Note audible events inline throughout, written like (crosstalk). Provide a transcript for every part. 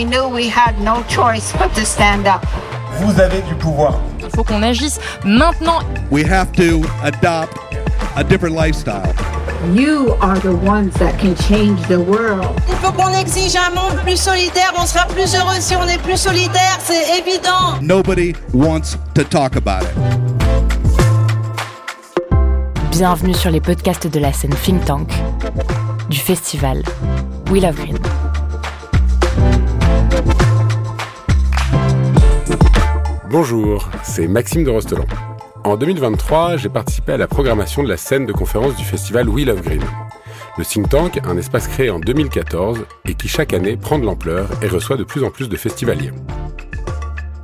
we knew we had no choice but to stand up. Vous avez du pouvoir. Il faut qu'on agisse maintenant. We have to adopt a different lifestyle. You are the ones that can change the world. Il faut qu'on exige un monde plus solidaire. On sera plus heureux si on est plus solidaire, c'est évident. Nobody wants to talk about it. Bienvenue sur les podcasts de la scène Think Tank du festival We Love Green. Bonjour, c'est Maxime de Rostelan. En 2023, j'ai participé à la programmation de la scène de conférence du festival We Love Green. Le think tank, un espace créé en 2014 et qui chaque année prend de l'ampleur et reçoit de plus en plus de festivaliers.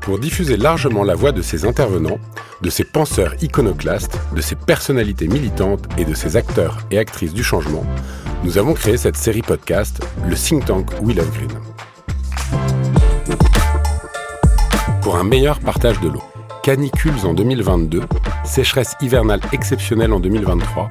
Pour diffuser largement la voix de ces intervenants, de ces penseurs iconoclastes, de ces personnalités militantes et de ces acteurs et actrices du changement, nous avons créé cette série podcast, le think tank We Love Green. Pour un meilleur partage de l'eau, canicules en 2022, sécheresse hivernale exceptionnelle en 2023,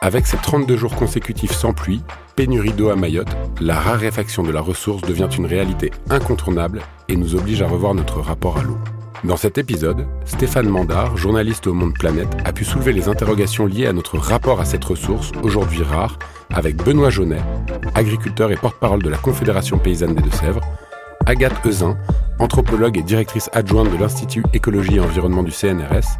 avec ces 32 jours consécutifs sans pluie, pénurie d'eau à Mayotte, la raréfaction de la ressource devient une réalité incontournable et nous oblige à revoir notre rapport à l'eau. Dans cet épisode, Stéphane Mandard, journaliste au Monde Planète, a pu soulever les interrogations liées à notre rapport à cette ressource, aujourd'hui rare, avec Benoît Jaunet, agriculteur et porte-parole de la Confédération paysanne des Deux-Sèvres, Agathe Euzin, anthropologue et directrice adjointe de l'Institut Écologie et Environnement du CNRS,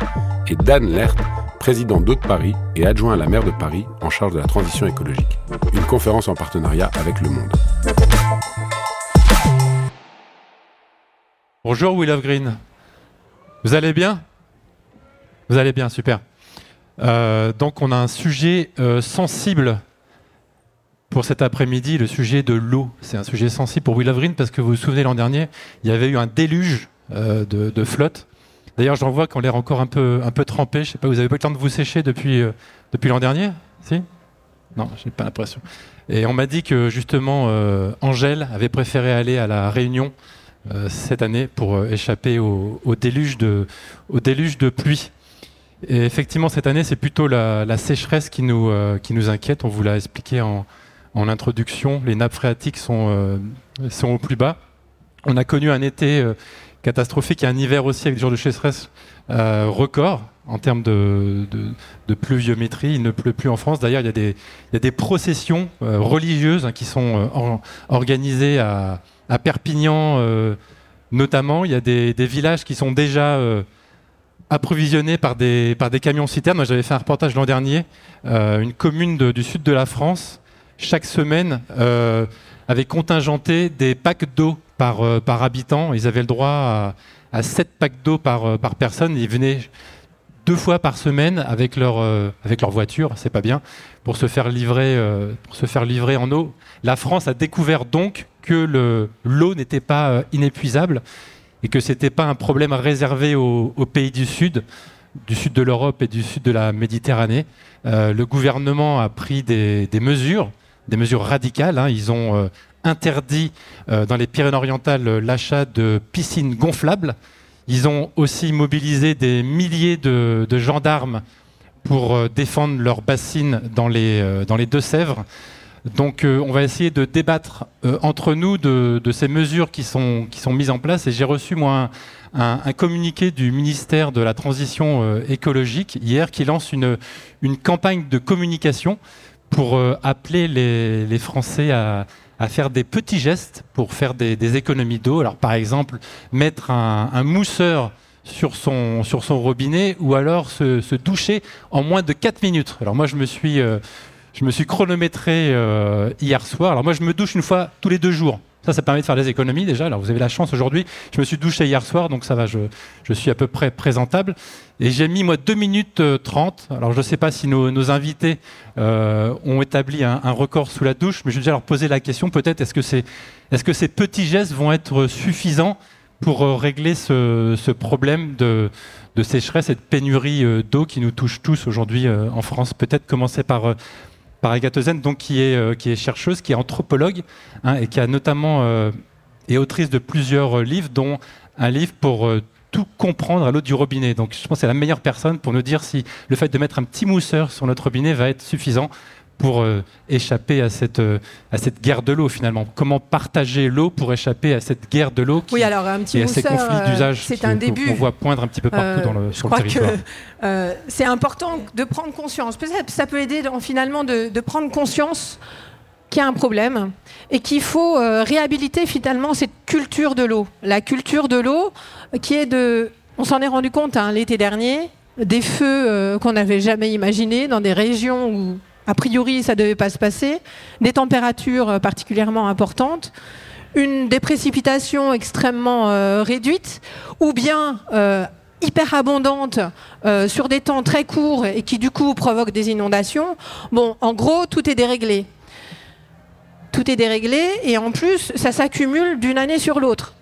et Dan Lert, président d'Eau de Paris et adjoint à la maire de Paris en charge de la transition écologique. Une conférence en partenariat avec Le Monde. Bonjour Love Green. Vous allez bien? Vous allez bien, super. Euh, donc on a un sujet euh, sensible pour cet après-midi, le sujet de l'eau. C'est un sujet sensible pour Green parce que vous vous souvenez l'an dernier, il y avait eu un déluge euh, de, de flotte. D'ailleurs, j'en vois qu'on l'air encore un peu, un peu trempé. Je sais pas, vous avez pas eu le temps de vous sécher depuis, euh, depuis l'an dernier? Si? Non, j'ai pas l'impression. Et on m'a dit que justement, euh, Angèle avait préféré aller à la Réunion cette année pour échapper au, déluge de, au déluge de pluie. Et effectivement, cette année, c'est plutôt la, la sécheresse qui nous, qui nous inquiète. On vous l'a expliqué en, en introduction. Les nappes phréatiques sont, euh, sont au plus bas. On a connu un été euh, catastrophique et un hiver aussi avec des jours de sécheresse euh, record en termes de, pluviométrie. Il ne pleut plus en France. D'ailleurs, il, y a des- processions religieuses hein, qui sont or- organisées à, Perpignan notamment. Il y a des, villages qui sont déjà approvisionnés par des, camions citernes. Moi, j'avais fait un reportage l'an dernier. Une commune du sud de la France, chaque semaine, euh, avait contingenté des packs d'eau par, euh, par habitant. Ils avaient le droit à, à 7 packs d'eau par, euh, par personne. Ils venaient deux fois par semaine avec leur, euh, avec leur voiture, c'est pas bien, pour se faire livrer, pour se faire livrer en eau. La France a découvert donc que le- l'eau n'était pas inépuisable et que c'était pas un problème réservé aux, aux pays du Sud, du sud de l'Europe et du sud de la Méditerranée. Le gouvernement a pris des mesures, des mesures radicales. hein. Ils ont euh, interdit euh, dans les Pyrénées-Orientales euh, l'achat de piscines gonflables. Ils ont aussi mobilisé des milliers de, gendarmes pour défendre leurs bassines dans les, les Deux-Sèvres. Donc on va essayer de débattre entre nous de, ces mesures qui sont, qui sont mises en place. Et j'ai reçu moi un, un- un communiqué du ministère de la Transition écologique hier qui lance une, une campagne de communication pour euh, appeler les, les Français à, à faire des petits gestes pour faire des, des économies d'eau. Alors par exemple, mettre un, un mousseur sur son, sur son robinet ou alors se, se doucher en moins de 4 minutes. Alors moi je me suis, euh, je me suis chronométré euh, hier soir. Alors moi je me douche une fois tous les deux jours. Ça, ça permet de faire des économies déjà. Alors vous avez la chance aujourd'hui. Je me suis douché hier soir, donc ça va, je, suis à peu près présentable. Et j'ai mis moi 2 minutes euh, 30. Alors je ne sais pas si nos, invités euh, ont établi un, record sous la douche, mais je vais déjà leur poser la question peut-être est-ce que, ces petits gestes vont être suffisants pour euh, régler ce, problème de, sécheresse et de pénurie euh, d'eau qui nous touche tous aujourd'hui euh, en France? Peut-être commencer par, euh, par Agathe Zen, donc qui est, euh, chercheuse, qui est anthropologue hein, et qui a notamment euh, est autrice de plusieurs euh, livres, dont un livre pour euh, tout comprendre à l'eau du robinet. Donc je pense que c'est la meilleure personne pour nous dire si le fait de mettre un petit mousseur sur notre robinet va être suffisant pour euh, échapper à cette, euh, à cette guerre de l'eau finalement Comment partager l'eau pour échapper à cette guerre de l'eau Oui, alors un petit et à ces conflits d'usage qu'on- voit poindre un petit peu partout Euh, dans le, je sur le crois territoire que c'est important de prendre conscience. Peut-être ça peut aider dans- finalement de, de prendre conscience qu'il y a un problème et qu'il faut euh, réhabiliter finalement cette culture de l'eau. La culture de l'eau qui est de... On s'en est rendu compte hein, l'été dernier, des feux euh, qu'on n'avait jamais imaginés dans des régions où a priori ça ne devait pas se passer, des températures euh, particulièrement importantes une des précipitations extrêmement euh, réduite ou bien euh, hyper abondante euh, sur des temps très courts et qui du coup provoquent des inondations. Bon, en gros, tout est déréglé. Tout est déréglé et en plus, ça s'accumule d'une année sur l'autre.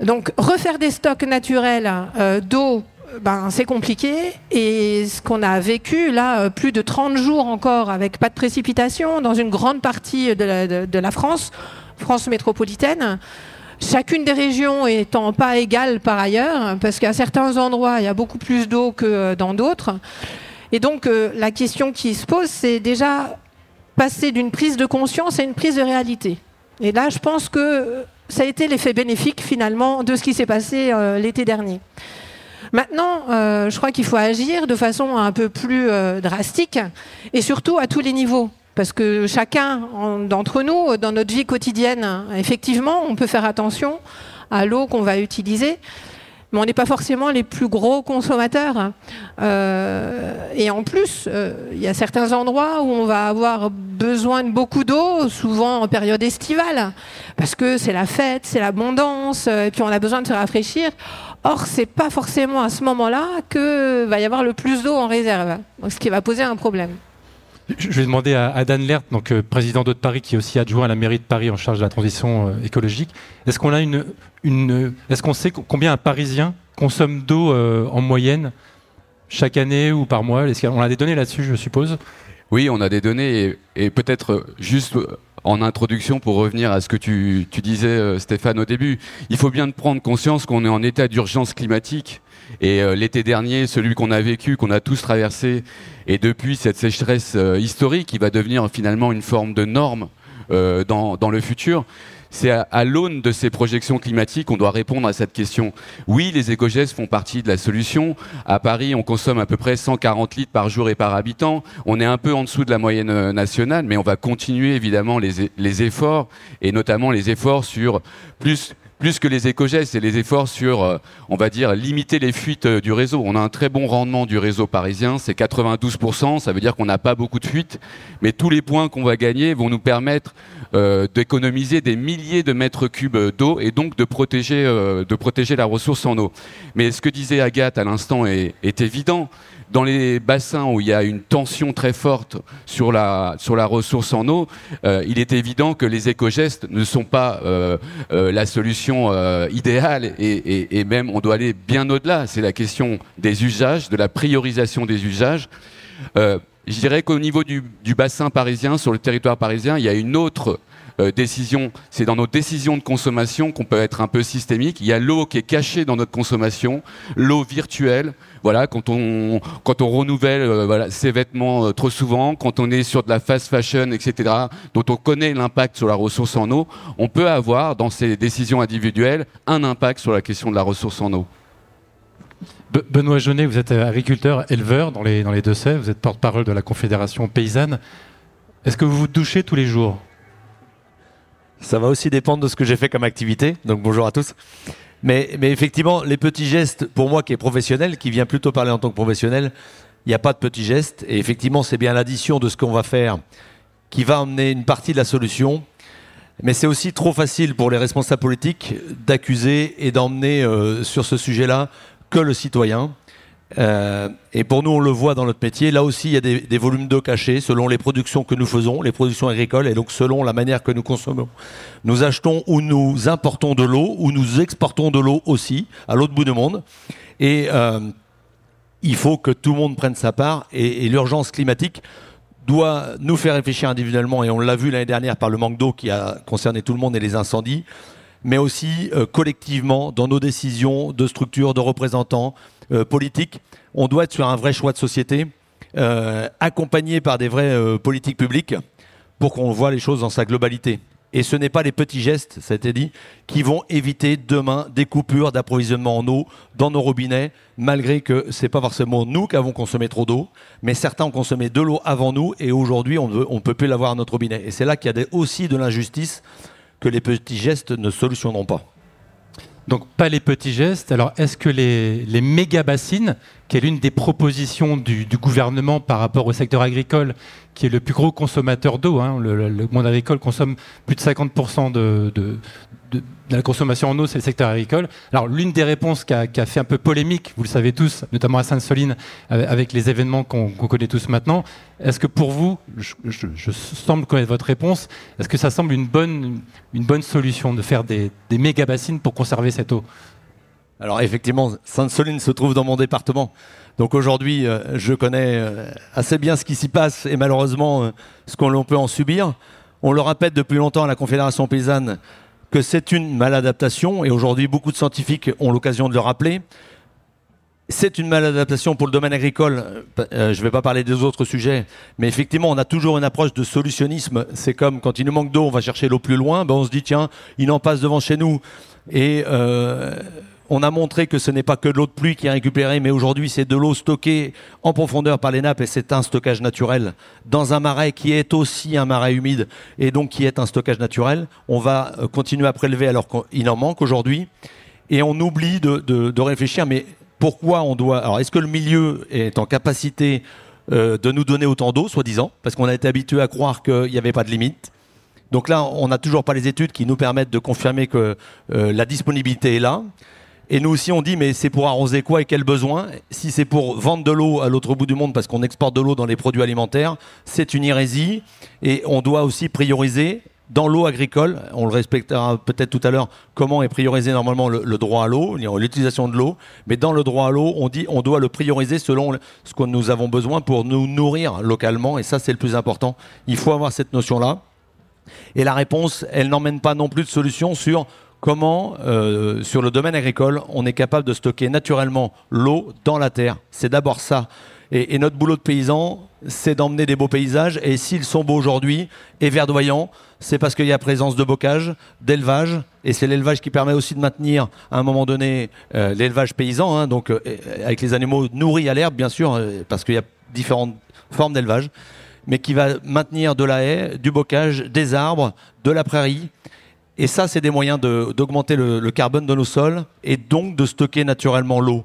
Donc, refaire des stocks naturels euh, d'eau, ben, c'est compliqué. Et ce qu'on a vécu, là, euh, plus de 30 jours encore avec pas de précipitation dans une grande partie de la, de- la France, France métropolitaine, chacune des régions étant pas égale par ailleurs, parce qu'à certains endroits, il y a beaucoup plus d'eau que dans d'autres. Et donc, euh, la question qui se pose, c'est déjà passer d'une prise de conscience à une prise de réalité. Et là, je pense que ça a été l'effet bénéfique finalement de ce qui s'est passé euh, l'été dernier. Maintenant, euh, je crois qu'il faut agir de façon un peu plus euh, drastique et surtout à tous les niveaux. Parce que chacun en- d'entre nous, dans notre vie quotidienne, effectivement, on peut faire attention à l'eau qu'on va utiliser, mais on n'est pas forcément les plus gros consommateurs. Euh, et en plus, il y a certains endroits où on va avoir besoin de beaucoup d'eau, souvent en période estivale, parce que c'est la fête, c'est l'abondance, et puis on a besoin de se rafraîchir. Or, c'est pas forcément à ce moment-là que va y avoir le plus d'eau en réserve, donc ce qui va poser un problème. Je vais demander à, Dan Lert, donc euh, président d'Eau de Paris, qui est aussi adjoint à la mairie de Paris en charge de la transition euh, écologique. Est-ce qu'on a une, une est-ce qu'on sait co- combien un Parisien consomme d'eau euh, en moyenne chaque année ou par mois? Est-ce qu'on a des données là-dessus, je suppose? Oui, on a des données et, et peut-être juste en introduction pour revenir à ce que tu, disais euh, Stéphane au début, il faut bien prendre conscience qu'on est en état d'urgence climatique et euh, l'été dernier, celui qu'on a vécu, qu'on a tous traversé et depuis cette sécheresse euh, historique qui va devenir finalement une forme de norme dans le futur. C'est à, l'aune de ces projections climatiques qu'on doit répondre à cette question. Oui, les éco-gestes font partie de la solution. À Paris, on consomme à peu près 140 litres par jour et par habitant. On est un peu en dessous de la moyenne euh, nationale, mais on va continuer évidemment les efforts, et notamment les efforts sur plus plus que les éco-gestes, c'est les efforts sur, euh, on va dire, limiter les fuites euh, du réseau. On a un très bon rendement du réseau parisien, c'est 92%, ça veut dire qu'on n'a pas beaucoup de fuites, mais tous les points qu'on va gagner vont nous permettre euh, d'économiser des milliers de mètres cubes d'eau et donc de protéger, de protéger la ressource en eau. Mais ce que disait Agathe à l'instant est évident. Dans les bassins où il y a une tension très forte sur la, sur la ressource en eau, euh, il est évident que les éco-gestes ne sont pas euh, euh, la solution idéale et, même on doit aller bien au-delà. C'est la question des usages, de la priorisation des usages. Je dirais qu'au niveau du, bassin parisien, sur le territoire parisien, il y a une autre décision. C'est dans nos décisions de consommation qu'on peut être un peu systémique. Il y a l'eau qui est cachée dans notre consommation, l'eau virtuelle. Voilà, quand on quand on renouvelle euh, voilà, ses vêtements euh, trop souvent, quand on est sur de la fast fashion, etc., dont on connaît l'impact sur la ressource en eau, on peut avoir dans ces décisions individuelles un impact sur la question de la ressource en eau. Be- Benoît Jeunet, vous êtes euh, agriculteur, éleveur dans les, dans les Deux-Sèvres, vous êtes porte-parole de la Confédération paysanne. Est-ce que vous vous douchez tous les jours? Ça va aussi dépendre de ce que j'ai fait comme activité. Donc bonjour à tous. Mais, effectivement, les petits gestes, pour moi qui est professionnel, qui vient plutôt parler en tant que professionnel, il n'y a pas de petits gestes. Et effectivement, c'est bien l'addition de ce qu'on va faire qui va emmener une partie de la solution. Mais c'est aussi trop facile pour les responsables politiques d'accuser et d'emmener euh, sur ce sujet-là que le citoyen. Euh, et pour nous, on le voit dans notre métier. Là aussi, il y a des, volumes d'eau cachés selon les productions que nous faisons, les productions agricoles, et donc selon la manière que nous consommons. Nous achetons ou nous importons de l'eau, ou nous exportons de l'eau aussi, à l'autre bout du monde. Et euh, il faut que tout le monde prenne sa part. Et l'urgence climatique doit nous faire réfléchir individuellement, et on l'a vu l'année dernière par le manque d'eau qui a concerné tout le monde et les incendies, mais aussi euh, collectivement dans nos décisions de structures, de représentants euh, politiques. On doit être sur un vrai choix de société. euh, accompagné par des vraies politiques publiques pour qu'on voit les choses dans sa globalité. Et ce n'est pas les petits gestes, ça a été dit, qui vont éviter demain des coupures d'approvisionnement en eau dans nos robinets, malgré que ce n'est pas forcément nous qui avons consommé trop d'eau, mais certains ont consommé de l'eau avant nous et aujourd'hui on ne peut plus l'avoir à notre robinet. Et c'est là qu'il y a aussi de l'injustice que les petits gestes ne solutionneront pas. Donc pas les petits gestes. Alors est-ce que les, les méga bassines, qui est l'une des propositions du, gouvernement par rapport au secteur agricole, qui est le plus gros consommateur d'eau, hein, le, monde agricole consomme plus de 50% de, de, la consommation en eau, c'est le secteur agricole. Alors, l'une des réponses qui a, fait un peu polémique, vous le savez tous, notamment à Sainte-Soline, euh, avec les événements qu'on connaît tous maintenant, est-ce que pour vous, je, semble connaître votre réponse, est-ce que ça semble une bonne, une bonne solution de faire des, des méga bassines pour conserver cette eau? Alors effectivement, Sainte-Soline se trouve dans mon département. Donc aujourd'hui, euh, je connais euh, assez bien ce qui s'y passe et malheureusement ce qu'on peut en subir. On le répète depuis longtemps à la Confédération paysanne, que c'est une maladaptation, et aujourd'hui beaucoup de scientifiques ont l'occasion de le rappeler. C'est une maladaptation pour le domaine agricole. Euh, je ne vais pas parler des autres sujets, mais effectivement, on a toujours une approche de solutionnisme. C'est comme quand il nous manque d'eau, on va chercher l'eau plus loin. Ben, on se dit tiens, il en passe devant chez nous. Et euh, on a montré que ce n'est pas que de l'eau de pluie qui est récupérée, mais aujourd'hui c'est de l'eau stockée en profondeur par les nappes et c'est un stockage naturel dans un marais qui est aussi un marais humide et donc qui est un stockage naturel. On va euh, continuer à prélever alors qu'il en manque aujourd'hui et on oublie de, réfléchir, mais pourquoi on doit... Alors est-ce que le milieu est en capacité euh, de nous donner autant d'eau, soi-disant, parce qu'on a été habitué à croire qu'il n'y avait pas de limite donc là, on n'a toujours pas les études qui nous permettent de confirmer que euh, la disponibilité est là. Et nous aussi, on dit, mais c'est pour arroser quoi et quel besoin Si c'est pour vendre de l'eau à l'autre bout du monde parce qu'on exporte de l'eau dans les produits alimentaires, c'est une hérésie. Et on doit aussi prioriser dans l'eau agricole, on le respectera peut-être tout à l'heure, comment est priorisé normalement le, droit à l'eau, l'utilisation de l'eau, mais dans le droit à l'eau, on dit on doit le prioriser selon ce que nous avons besoin pour nous nourrir localement, et ça c'est le plus important. Il faut avoir cette notion-là. Et la réponse, elle n'emmène pas non plus de solution sur comment, euh, sur le domaine agricole, on est capable de stocker naturellement l'eau dans la terre. C'est d'abord ça. Et, notre boulot de paysan, c'est d'emmener des beaux paysages. Et s'ils sont beaux aujourd'hui et verdoyants, c'est parce qu'il y a présence de bocage, d'élevage. Et c'est l'élevage qui permet aussi de maintenir, à un moment donné, euh, l'élevage paysan, hein, donc euh, avec les animaux nourris à l'herbe, bien sûr, parce qu'il y a différentes formes d'élevage, mais qui va maintenir de la haie, du bocage, des arbres, de la prairie. Et ça, c'est des moyens d'augmenter le, carbone de nos sols et donc de stocker naturellement l'eau.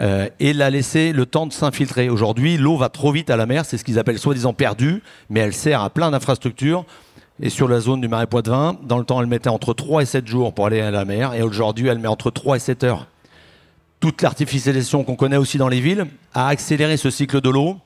Euh, et la laisser le temps de s'infiltrer. Aujourd'hui, l'eau va trop vite à la mer, c'est ce qu'ils appellent soi-disant perdue, mais elle sert à plein d'infrastructures. Et sur la zone du marais Poitevin, dans le temps, elle mettait entre 3 et 7 jours pour aller à la mer, et aujourd'hui, elle met entre 3 et 7 heures. Toute l'artificialisation qu'on connaît aussi dans les villes a accéléré ce cycle de l'eau,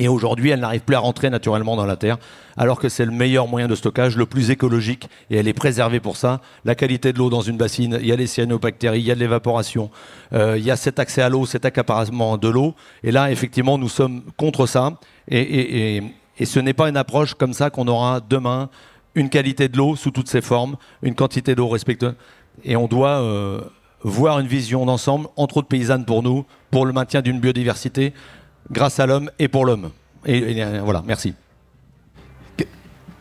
et aujourd'hui, elle n'arrive plus à rentrer naturellement dans la terre, alors que c'est le meilleur moyen de stockage, le plus écologique, et elle est préservée pour ça. La qualité de l'eau dans une bassine, il y a les cyanobactéries, il y a de l'évaporation, euh, il y a cet accès à l'eau, cet accaparement de l'eau. Et là, effectivement, nous sommes contre ça. Et, ce n'est pas une approche comme ça qu'on aura demain une qualité de l'eau sous toutes ses formes, une quantité d'eau respectueuse. Et on doit euh, voir une vision d'ensemble, entre autres paysannes pour nous, pour le maintien d'une biodiversité grâce à l'homme et pour l'homme. Et, voilà, merci.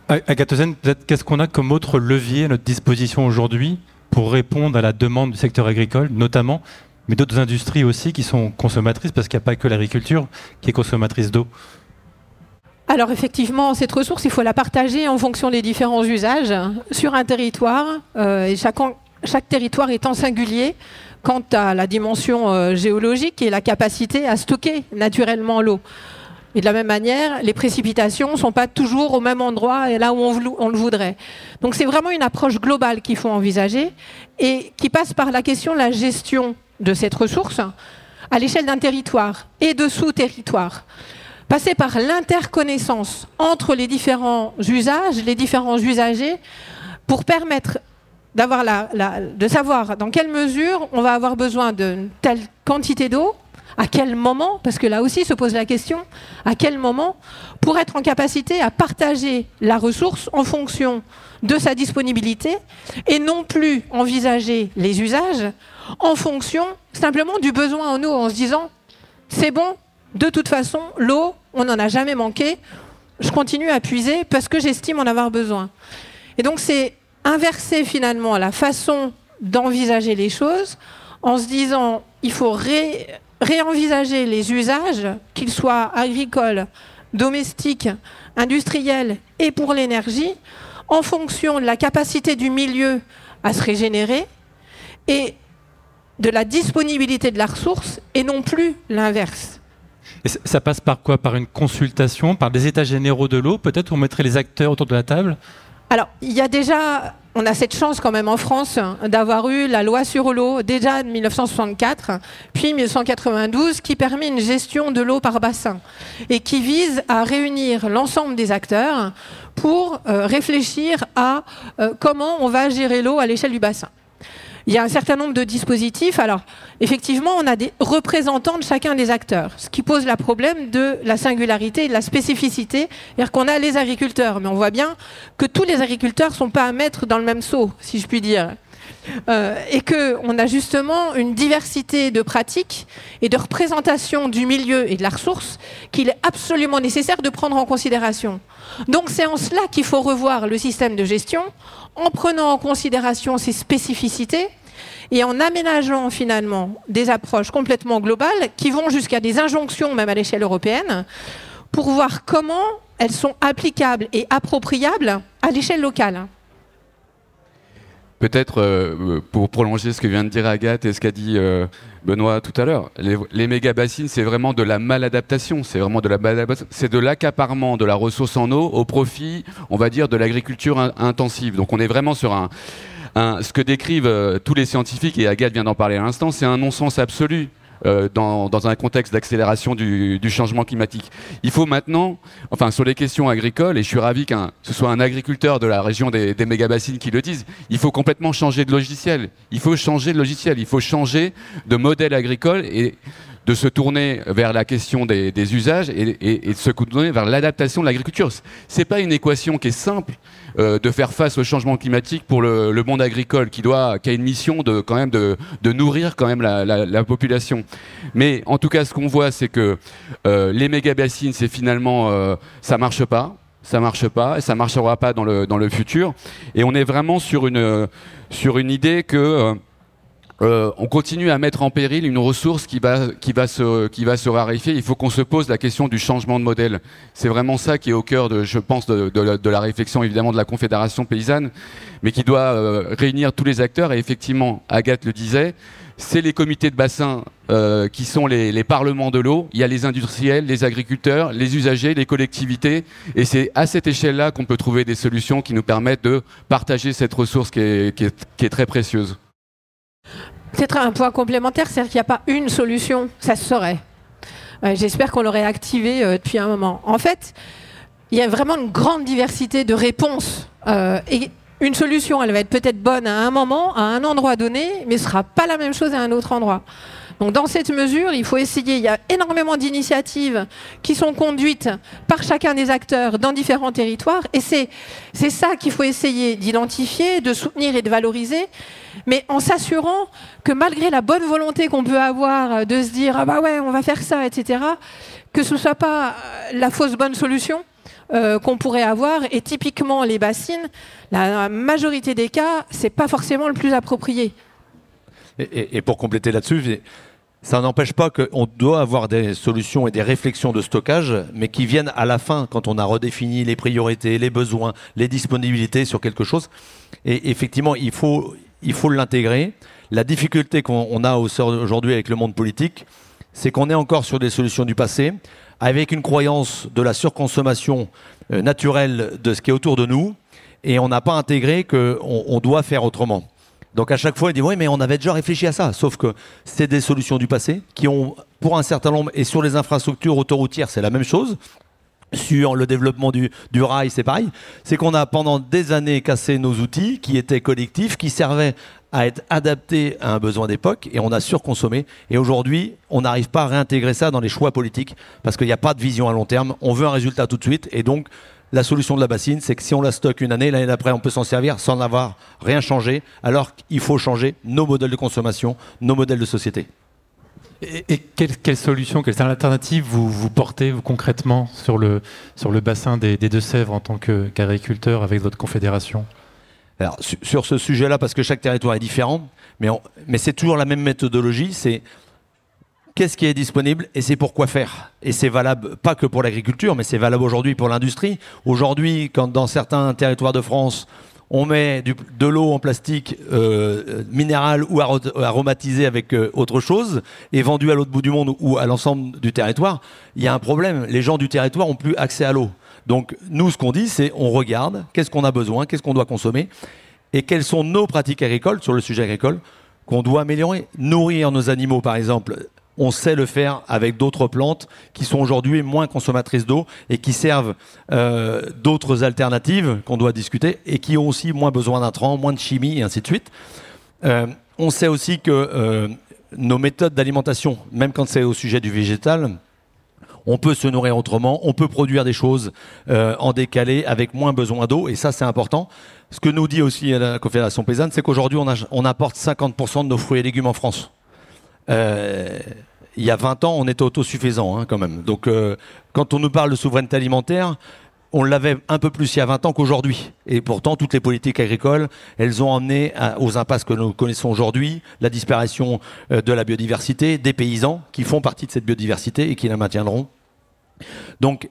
Agathe peut-être qu'est-ce qu'on a comme autre levier à notre disposition aujourd'hui pour répondre à la demande du secteur agricole, notamment, mais d'autres industries aussi qui sont consommatrices, parce qu'il n'y a pas que l'agriculture qui est consommatrice d'eau? Alors effectivement, cette ressource, il faut la partager en fonction des différents usages sur un territoire, euh, et chaque, chaque territoire étant singulier quant à la dimension euh, géologique et la capacité à stocker naturellement l'eau. Et de la même manière, les précipitations ne sont pas toujours au même endroit et là où on, le voudrait. Donc c'est vraiment une approche globale qu'il faut envisager et qui passe par la question de la gestion de cette ressource à l'échelle d'un territoire et de sous-territoire. Passer par l'interconnaissance entre les différents usages, les différents usagers, pour permettre de savoir dans quelle mesure on va avoir besoin d'une telle quantité d'eau, à quel moment, parce que là aussi se pose la question, à quel moment, pour être en capacité à partager la ressource en fonction de sa disponibilité et non plus envisager les usages en fonction simplement du besoin en eau, en se disant c'est bon, de toute façon, l'eau, on n'en a jamais manqué. Je continue à puiser parce que j'estime en avoir besoin. Et donc c'est inverser finalement la façon d'envisager les choses en se disant il faut réenvisager les usages, qu'ils soient agricoles, domestiques, industriels et pour l'énergie, en fonction de la capacité du milieu à se régénérer et de la disponibilité de la ressource et non plus l'inverse. ça passe par quoi? Par une consultation, par des états généraux de l'eau? Peut-être on mettrait les acteurs autour de la table alors, il y a déjà, on a cette chance quand même en France d'avoir eu la loi sur l'eau déjà de 1964, puis 1992, qui permet une gestion de l'eau par bassin et qui vise à réunir l'ensemble des acteurs pour euh, réfléchir à euh, comment on va gérer l'eau à l'échelle du bassin. Il y a un certain nombre de dispositifs. Alors, effectivement, on a des représentants de chacun des acteurs, ce qui pose le problème de la singularité et de la spécificité. C'est-à-dire qu'on a les agriculteurs, mais on voit bien que tous les agriculteurs ne sont pas à mettre dans le même seau, si je puis dire. Euh, et qu'on a justement une diversité de pratiques et de représentation du milieu et de la ressource qu'il est absolument nécessaire de prendre en considération. Donc c'est en cela qu'il faut revoir le système de gestion en prenant en considération ces spécificités et en aménageant finalement des approches complètement globales qui vont jusqu'à des injonctions même à l'échelle européenne pour voir comment elles sont applicables et appropriables à l'échelle locale. Peut-être euh, pour prolonger ce que vient de dire Agathe et ce qu'a dit euh, Benoît tout à l'heure, les, méga bassines, c'est vraiment de la maladaptation, c'est vraiment de la c'est de l'accaparement de la ressource en eau au profit, on va dire, de l'agriculture intensive. Donc on est vraiment sur un, ce que décrivent euh, tous les scientifiques et Agathe vient d'en parler à l'instant, c'est un non-sens absolu. Euh, dans, un contexte d'accélération du, changement climatique. Il faut maintenant, enfin sur les questions agricoles, et je suis ravi que ce soit un agriculteur de la région des, des méga-bassines qui le dise, il faut complètement changer de logiciel. Il faut changer de logiciel, il faut changer de modèle agricole et de se tourner vers la question des, usages et, de se tourner vers l'adaptation de l'agriculture. C'est pas une équation qui est simple euh, de faire face au changement climatique pour le, monde agricole qui doit, qui a une mission de quand même de, nourrir quand même la, population. Mais en tout cas, ce qu'on voit, c'est que euh, les méga bassines, c'est finalement euh, ça marche pas ça marche pas et ça marchera pas dans le, dans le futur. Et on est vraiment sur une, sur une idée que euh, on continue à mettre en péril une ressource qui va, se, qui raréfier. Il faut qu'on se pose la question du changement de modèle. C'est vraiment ça qui est au cœur, de, je pense, de, la, réflexion évidemment de la Confédération paysanne, mais qui doit euh, réunir tous les acteurs. Et effectivement, Agathe le disait, c'est les comités de bassin euh, qui sont les, parlements de l'eau. Il y a les industriels, les agriculteurs, les usagers, les collectivités. Et c'est à cette échelle-là qu'on peut trouver des solutions qui nous permettent de partager cette ressource qui est très précieuse. Peut-être un point complémentaire, c'est-à-dire qu'il n'y a pas une solution, ça se saurait. J'espère qu'on l'aurait activé euh, depuis un moment. En fait, il y a vraiment une grande diversité de réponses. Euh, et une solution, elle va être peut-être bonne à un moment, à un endroit donné, mais ce ne sera pas la même chose à un autre endroit. Donc dans cette mesure, il faut essayer, il y a énormément d'initiatives qui sont conduites par chacun des acteurs dans différents territoires, et c'est ça qu'il faut essayer d'identifier, de soutenir et de valoriser, mais en s'assurant que malgré la bonne volonté qu'on peut avoir de se dire ah bah ouais on va faire ça, etc., que ce ne soit pas la fausse bonne solution. Euh, qu'on pourrait avoir et typiquement les bassines, la majorité des cas, c'est pas forcément le plus approprié. Et pour compléter là-dessus, ça n'empêche pas qu'on doit avoir des solutions et des réflexions de stockage, mais qui viennent à la fin, quand on a redéfini les priorités, les besoins, les disponibilités sur quelque chose. Et effectivement, il faut, l'intégrer. La difficulté qu'on a aujourd'hui avec le monde politique, c'est qu'on est encore sur des solutions du passé, avec une croyance de la surconsommation euh, naturelle de ce qui est autour de nous, et on n'a pas intégré qu'on on doit faire autrement. Donc à chaque fois, il dit oui, mais on avait déjà réfléchi à ça. Sauf que c'est des solutions du passé qui ont, pour un certain nombre, et sur les infrastructures autoroutières, c'est la même chose. Sur le développement du, du rail, c'est pareil. C'est qu'on a pendant des années cassé nos outils qui étaient collectifs, qui servaient à être adaptés à un besoin d'époque et on a surconsommé. Et aujourd'hui, on n'arrive pas à réintégrer ça dans les choix politiques parce qu'il n'y a pas de vision à long terme. On veut un résultat tout de suite et donc la solution de la bassine, c'est que si on la stocke une année, l'année d'après, on peut s'en servir sans avoir rien changé, alors qu'il faut changer nos modèles de consommation, nos modèles de société. Et, et quelle, quelle, solution, quelles alternatives vous, vous portez vous, concrètement sur le, sur le bassin des, des Deux-Sèvres en tant qu'agriculteur avec votre confédération? Alors, sur ce sujet-là, parce que chaque territoire est différent, mais, c'est toujours la même méthodologie, c'est qu'est-ce qui est disponible et c'est pourquoi faire? Et c'est valable pas que pour l'agriculture, mais c'est valable aujourd'hui pour l'industrie. Aujourd'hui, quand dans certains territoires de France, on met de l'eau en plastique euh, minérale ou aromatisée avec euh, autre chose et vendue à l'autre bout du monde ou à l'ensemble du territoire, il y a un problème. Les gens du territoire ont plus accès à l'eau. Donc nous, ce qu'on dit, c'est on regarde qu'est-ce qu'on a besoin, qu'est-ce qu'on doit consommer et quelles sont nos pratiques agricoles sur le sujet agricole qu'on doit améliorer. Nourrir nos animaux, par exemple, on sait le faire avec d'autres plantes qui sont aujourd'hui moins consommatrices d'eau et qui servent euh, d'autres alternatives qu'on doit discuter et qui ont aussi moins besoin d'intrants, moins de chimie et ainsi de suite. Euh, on sait aussi que euh, nos méthodes d'alimentation, même quand c'est au sujet du végétal, on peut se nourrir autrement, on peut produire des choses en décalé avec moins besoin d'eau, et ça c'est important. Ce que nous dit aussi la Confédération paysanne, c'est qu'aujourd'hui on, apporte 50% de nos fruits et légumes en France. Il y a 20 ans, on était autosuffisant hein, quand même. Donc euh, quand on nous parle de souveraineté alimentaire, on l'avait un peu plus il y a 20 ans qu'aujourd'hui. Et pourtant, toutes les politiques agricoles, elles ont emmené à, aux impasses que nous connaissons aujourd'hui, la disparition euh, de la biodiversité, des paysans qui font partie de cette biodiversité et qui la maintiendront. Donc,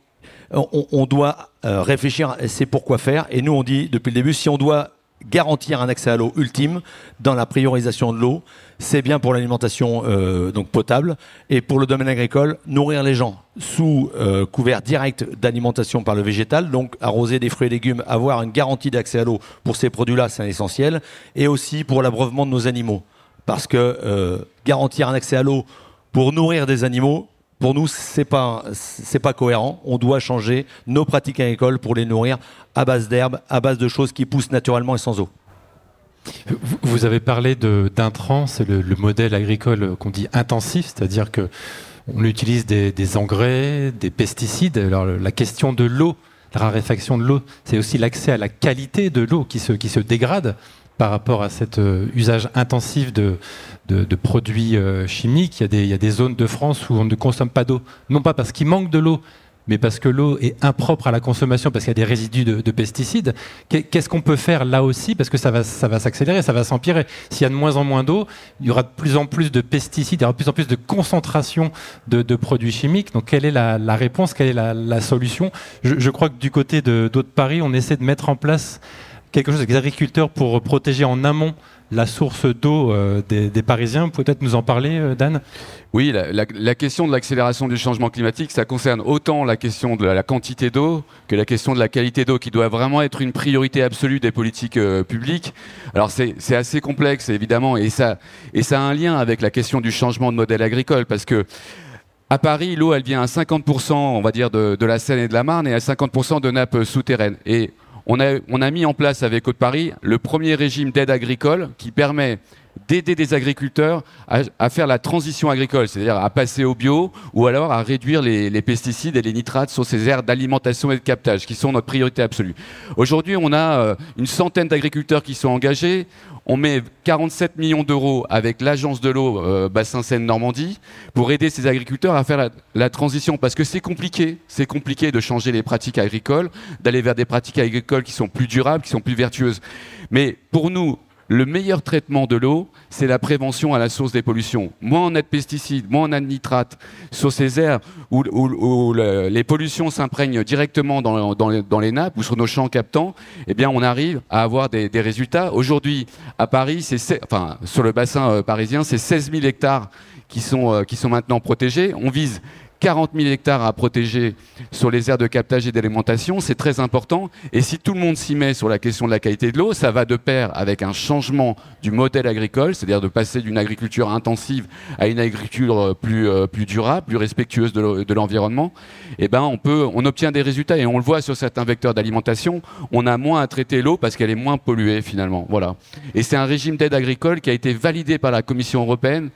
on, on doit euh, réfléchir, c'est pourquoi faire. Et nous, on dit depuis le début, si on doit garantir un accès à l'eau ultime dans la priorisation de l'eau. C'est bien pour l'alimentation euh, donc potable et pour le domaine agricole, nourrir les gens sous euh, couvert direct d'alimentation par le végétal, donc arroser des fruits et légumes, avoir une garantie d'accès à l'eau pour ces produits-là, c'est essentiel, et aussi pour l'abreuvement de nos animaux. Parce que euh, garantir un accès à l'eau pour nourrir des animaux, pour nous, c'est pas c'est pas cohérent. On doit changer nos pratiques agricoles pour les nourrir à base d'herbes, à base de choses qui poussent naturellement et sans eau. Vous avez parlé d'intrants, c'est le, le, modèle agricole qu'on dit intensif, c'est-à-dire que on utilise des, engrais, des pesticides. La question de l'eau, la raréfaction de l'eau, c'est aussi l'accès à la qualité de l'eau qui se, qui se dégrade par rapport à cet euh, usage intensif de, de, de produits euh, chimiques. Il y, a des, il y, a des, zones de France où on ne consomme pas d'eau, non pas parce qu'il manque de l'eau, mais parce que l'eau est impropre à la consommation, parce qu'il y a des résidus de, de pesticides. Qu'est-ce qu'on peut faire là aussi? Parce que ça va, ça va s'accélérer, ça va s'empirer. S'il y a de moins en moins d'eau, il y aura de plus en plus de pesticides, il y aura de plus en plus de concentration de, de produits chimiques. Donc quelle est la, la réponse? Quelle est la, la solution? Je, je, crois que du côté de, de Paris, on essaie de mettre en place quelque chose avec les agriculteurs pour protéger en amont la source d'eau euh, des, Parisiens. Vous pouvez peut-être nous en parler, euh, Dan? Oui, la, question de l'accélération du changement climatique, ça concerne autant la question de la, la quantité d'eau que la question de la qualité d'eau, qui doit vraiment être une priorité absolue des politiques euh, publiques. Alors c'est assez complexe, évidemment, et ça, et ça a un lien avec la question du changement de modèle agricole, parce que à Paris, l'eau, elle vient à 50%, on va dire, de, de, la Seine et de la Marne, et à 50% de nappes souterraines. Et on a, on a mis en place avec Haute-Paris le premier régime d'aide agricole qui permet d'aider des agriculteurs à, faire la transition agricole, c'est-à-dire à passer au bio ou alors à réduire les, les, pesticides et les nitrates sur ces aires d'alimentation et de captage qui sont notre priorité absolue. Aujourd'hui, on a euh, une centaine d'agriculteurs qui sont engagés. On met 47 millions d'euros avec l'agence de l'eau euh, Bassin Seine-Normandie pour aider ces agriculteurs à faire la, la transition parce que c'est compliqué. C'est compliqué de changer les pratiques agricoles, d'aller vers des pratiques agricoles qui sont plus durables, qui sont plus vertueuses. Mais pour nous, le meilleur traitement de l'eau, c'est la prévention à la source des pollutions. Moins on a de pesticides, moins on a de nitrates sur ces aires où, où, où le, les pollutions s'imprègnent directement dans, les, nappes ou sur nos champs captants, eh bien on arrive à avoir des, résultats. Aujourd'hui, à Paris, c'est sur le bassin euh, parisien, c'est 16 000 hectares qui sont, euh, qui sont maintenant protégés. On vise 40 000 hectares à protéger sur les aires de captage et d'alimentation, c'est très important. Et si tout le monde s'y met sur la question de la qualité de l'eau, ça va de pair avec un changement du modèle agricole, c'est-à-dire de passer d'une agriculture intensive à une agriculture plus, euh, plus durable, plus respectueuse de l'environnement. Et ben, on peut, on obtient des résultats et on le voit sur certains vecteurs d'alimentation. On a moins à traiter l'eau parce qu'elle est moins polluée finalement. Voilà. Et c'est un régime d'aide agricole qui a été validé par la Commission européenne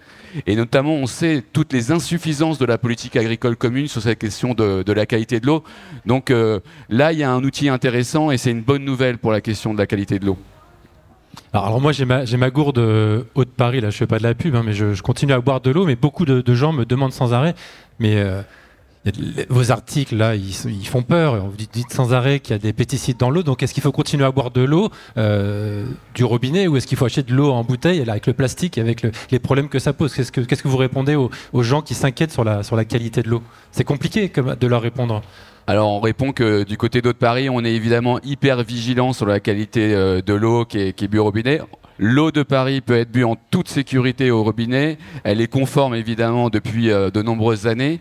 et notamment on sait toutes les insuffisances de la politique agricole sur cette question de, la qualité de l'eau. Donc euh, là, il y a un outil intéressant et c'est une bonne nouvelle pour la question de la qualité de l'eau. Alors, moi j'ai ma, gourde euh, haut de Paris, là je fais pas de la pub, hein, mais je, continue à boire de l'eau, mais beaucoup de, gens me demandent sans arrêt, mais euh, vos articles là, ils, font peur, vous dites, sans arrêt qu'il y a des pesticides dans l'eau, donc est-ce qu'il faut continuer à boire de l'eau euh, du robinet ou est-ce qu'il faut acheter de l'eau en bouteille avec le plastique, avec le- les problèmes que ça pose? Qu'est-ce que, vous répondez aux, gens qui s'inquiètent sur la, sur la qualité de l'eau? C'est compliqué de leur répondre. Alors on répond que du côté d'eau de Paris, on est évidemment hyper vigilant sur la qualité euh, de l'eau qui est, qui est bu au robinet. L'eau de Paris peut être bue en toute sécurité au robinet. Elle est conforme évidemment depuis euh, de nombreuses années.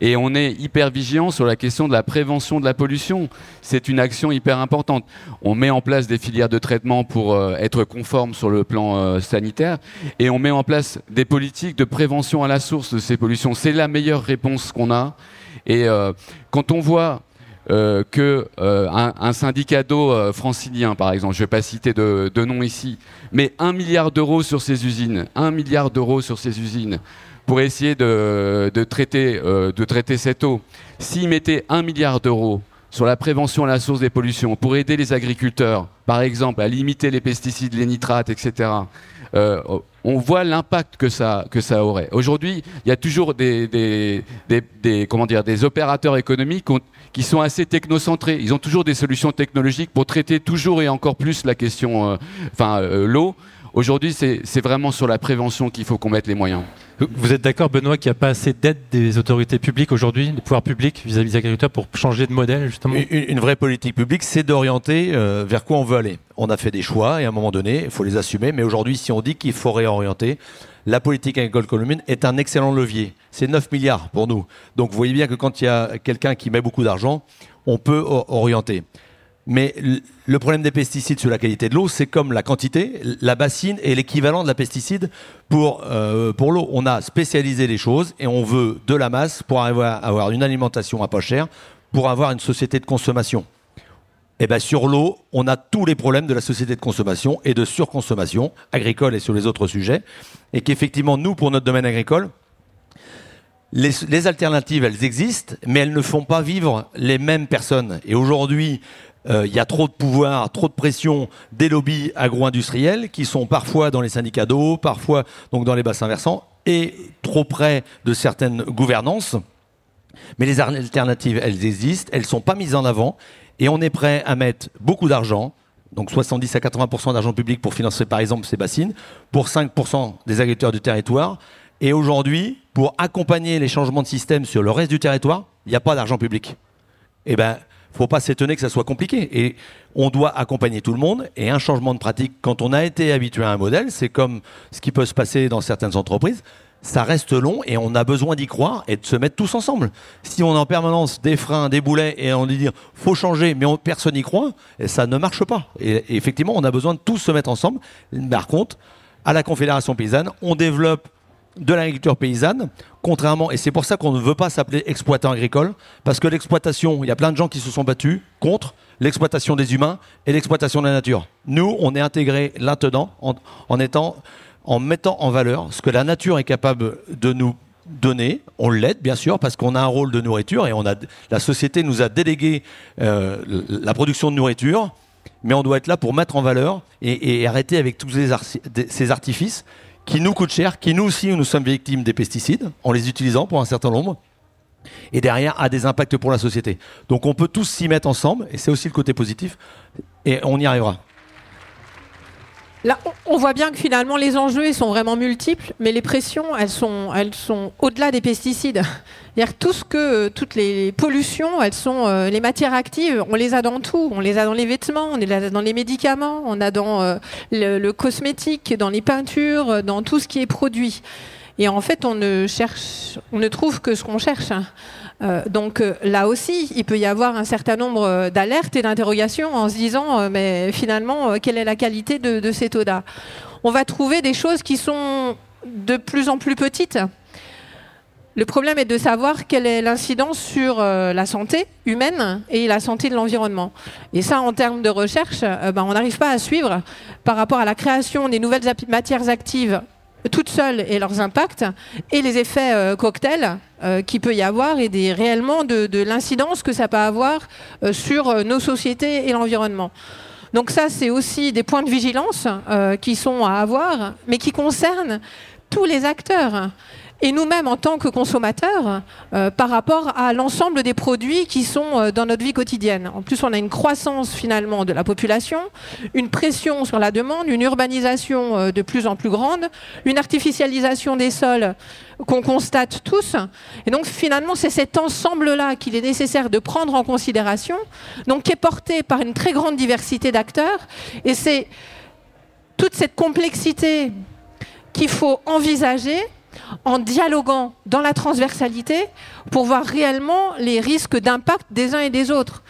Et on est hyper vigilant sur la question de la prévention de la pollution. C'est une action hyper importante. On met en place des filières de traitement pour euh, être conforme sur le plan euh, sanitaire. Et on met en place des politiques de prévention à la source de ces pollutions. C'est la meilleure réponse qu'on a. Et quand on voit euh, que euh, un, syndicat d'eau euh, francilien, par exemple, je ne vais pas citer de, nom ici, mais un milliard d'euros sur ces usines, un milliard d'euros pour essayer de, de traiter, euh, de traiter cette eau. S'ils mettaient un milliard d'euros sur la prévention à la source des pollutions, pour aider les agriculteurs, par exemple, à limiter les pesticides, les nitrates, etc., euh, on voit l'impact que ça, que ça aurait. Aujourd'hui, il y a toujours des, comment dire, des opérateurs économiques qui sont assez technocentrés. Ils ont toujours des solutions technologiques pour traiter toujours et encore plus la question, euh, enfin, euh, l'eau. Aujourd'hui, c'est vraiment sur la prévention qu'il faut qu'on mette les moyens. Vous êtes d'accord, Benoît, qu'il n'y a pas assez d'aide des autorités publiques aujourd'hui, des pouvoirs publics vis-à-vis des agriculteurs pour changer de modèle, justement Une, une vraie politique publique, c'est d'orienter euh, vers quoi on veut aller. On a fait des choix et à un moment donné, il faut les assumer. Mais aujourd'hui, si on dit qu'il faut réorienter, la politique agricole commune est un excellent levier. C'est 9 milliards pour nous. Donc vous voyez bien que quand il y a quelqu'un qui met beaucoup d'argent, on peut orienter. Mais le problème des pesticides sur la qualité de l'eau, c'est comme la quantité, la bassine est l'équivalent de la pesticide pour, euh, pour l'eau. On a spécialisé les choses et on veut de la masse pour avoir, une alimentation à pas cher, pour avoir une société de consommation. Et bien sur l'eau, on a tous les problèmes de la société de consommation et de surconsommation agricole et sur les autres sujets. Et qu'effectivement, nous, pour notre domaine agricole, les, les alternatives, elles existent, mais elles ne font pas vivre les mêmes personnes. Et aujourd'hui, euh, il y a trop de pouvoir, trop de pression des lobbies agro-industriels qui sont parfois dans les syndicats d'eau, parfois donc dans les bassins versants, et trop près de certaines gouvernances. Mais les alternatives, elles existent, elles ne sont pas mises en avant, et on est prêt à mettre beaucoup d'argent, donc 70 à 80% d'argent public pour financer par exemple ces bassines, pour 5% des agriculteurs du territoire. Et aujourd'hui, pour accompagner les changements de système sur le reste du territoire, il n'y a pas d'argent public. Eh ben, faut pas s'étonner que ça soit compliqué. Et on doit accompagner tout le monde. Et un changement de pratique, quand on a été habitué à un modèle, c'est comme ce qui peut se passer dans certaines entreprises. Ça reste long et on a besoin d'y croire et de se mettre tous ensemble. Si on a en permanence des freins, des boulets et on dit faut changer, mais on- personne n'y croit, ça ne marche pas. Et effectivement, on a besoin de tous se mettre ensemble. Par contre, à la Confédération paysanne, on développe de l'agriculture paysanne, contrairement, et c'est pour ça qu'on ne veut pas s'appeler exploitant agricole, parce que l'exploitation, il y a plein de gens qui se sont battus contre l'exploitation des humains et l'exploitation de la nature. Nous, on est intégrés là-dedans en, mettant en valeur ce que la nature est capable de nous donner. On l'aide, bien sûr, parce qu'on a un rôle de nourriture et on a, la société nous a délégué euh, la production de nourriture mais on doit être là pour mettre en valeur et, arrêter avec tous ces artifices qui nous coûtent cher, qui nous aussi, nous sommes victimes des pesticides en les utilisant pour un certain nombre, et derrière a des impacts pour la société. Donc on peut tous s'y mettre ensemble, et c'est aussi le côté positif, et on y arrivera. Là, on- voit bien que finalement les enjeux sont vraiment multiples, mais les pressions elles sont, elles sont au-delà des pesticides. (laughs) C'est-à-dire tout ce que, euh, toutes les pollutions, elles sont euh, les matières actives, on les a dans tout, on les a dans les vêtements, on les a dans les médicaments, on a dans euh, le, cosmétique, dans les peintures, dans tout ce qui est produit. Et en fait, on ne trouve que ce qu'on cherche. hein. Euh, donc euh, là aussi, il peut y avoir un certain nombre euh, d'alertes et d'interrogations en se disant, mais finalement, quelle est la qualité de, de cette eau-là? On va trouver des choses qui sont de plus en plus petites. Le problème est de savoir quelle est l'incidence sur la santé humaine et la santé de l'environnement. Et ça, en termes de recherche, ben, on n'arrive pas à suivre par rapport à la création des nouvelles matières actives toutes seules et leurs impacts et les effets euh, cocktails euh, qu'il peut y avoir et réellement de, de l'incidence que ça peut avoir euh, sur nos sociétés et l'environnement. Donc ça, c'est aussi des points de vigilance qui sont à avoir, mais qui concernent tous les acteurs et nous-mêmes en tant que consommateurs euh, par rapport à l'ensemble des produits qui sont euh, dans notre vie quotidienne. En plus, on a une croissance finalement de la population, une pression sur la demande, une urbanisation euh, de plus en plus grande, une artificialisation des sols qu'on constate tous. Et donc finalement, c'est cet ensemble-là qu'il est nécessaire de prendre en considération, donc qui est porté par une très grande diversité d'acteurs. Et c'est toute cette complexité qu'il faut envisager en dialoguant dans la transversalité pour voir réellement les risques d'impact des uns et des autres.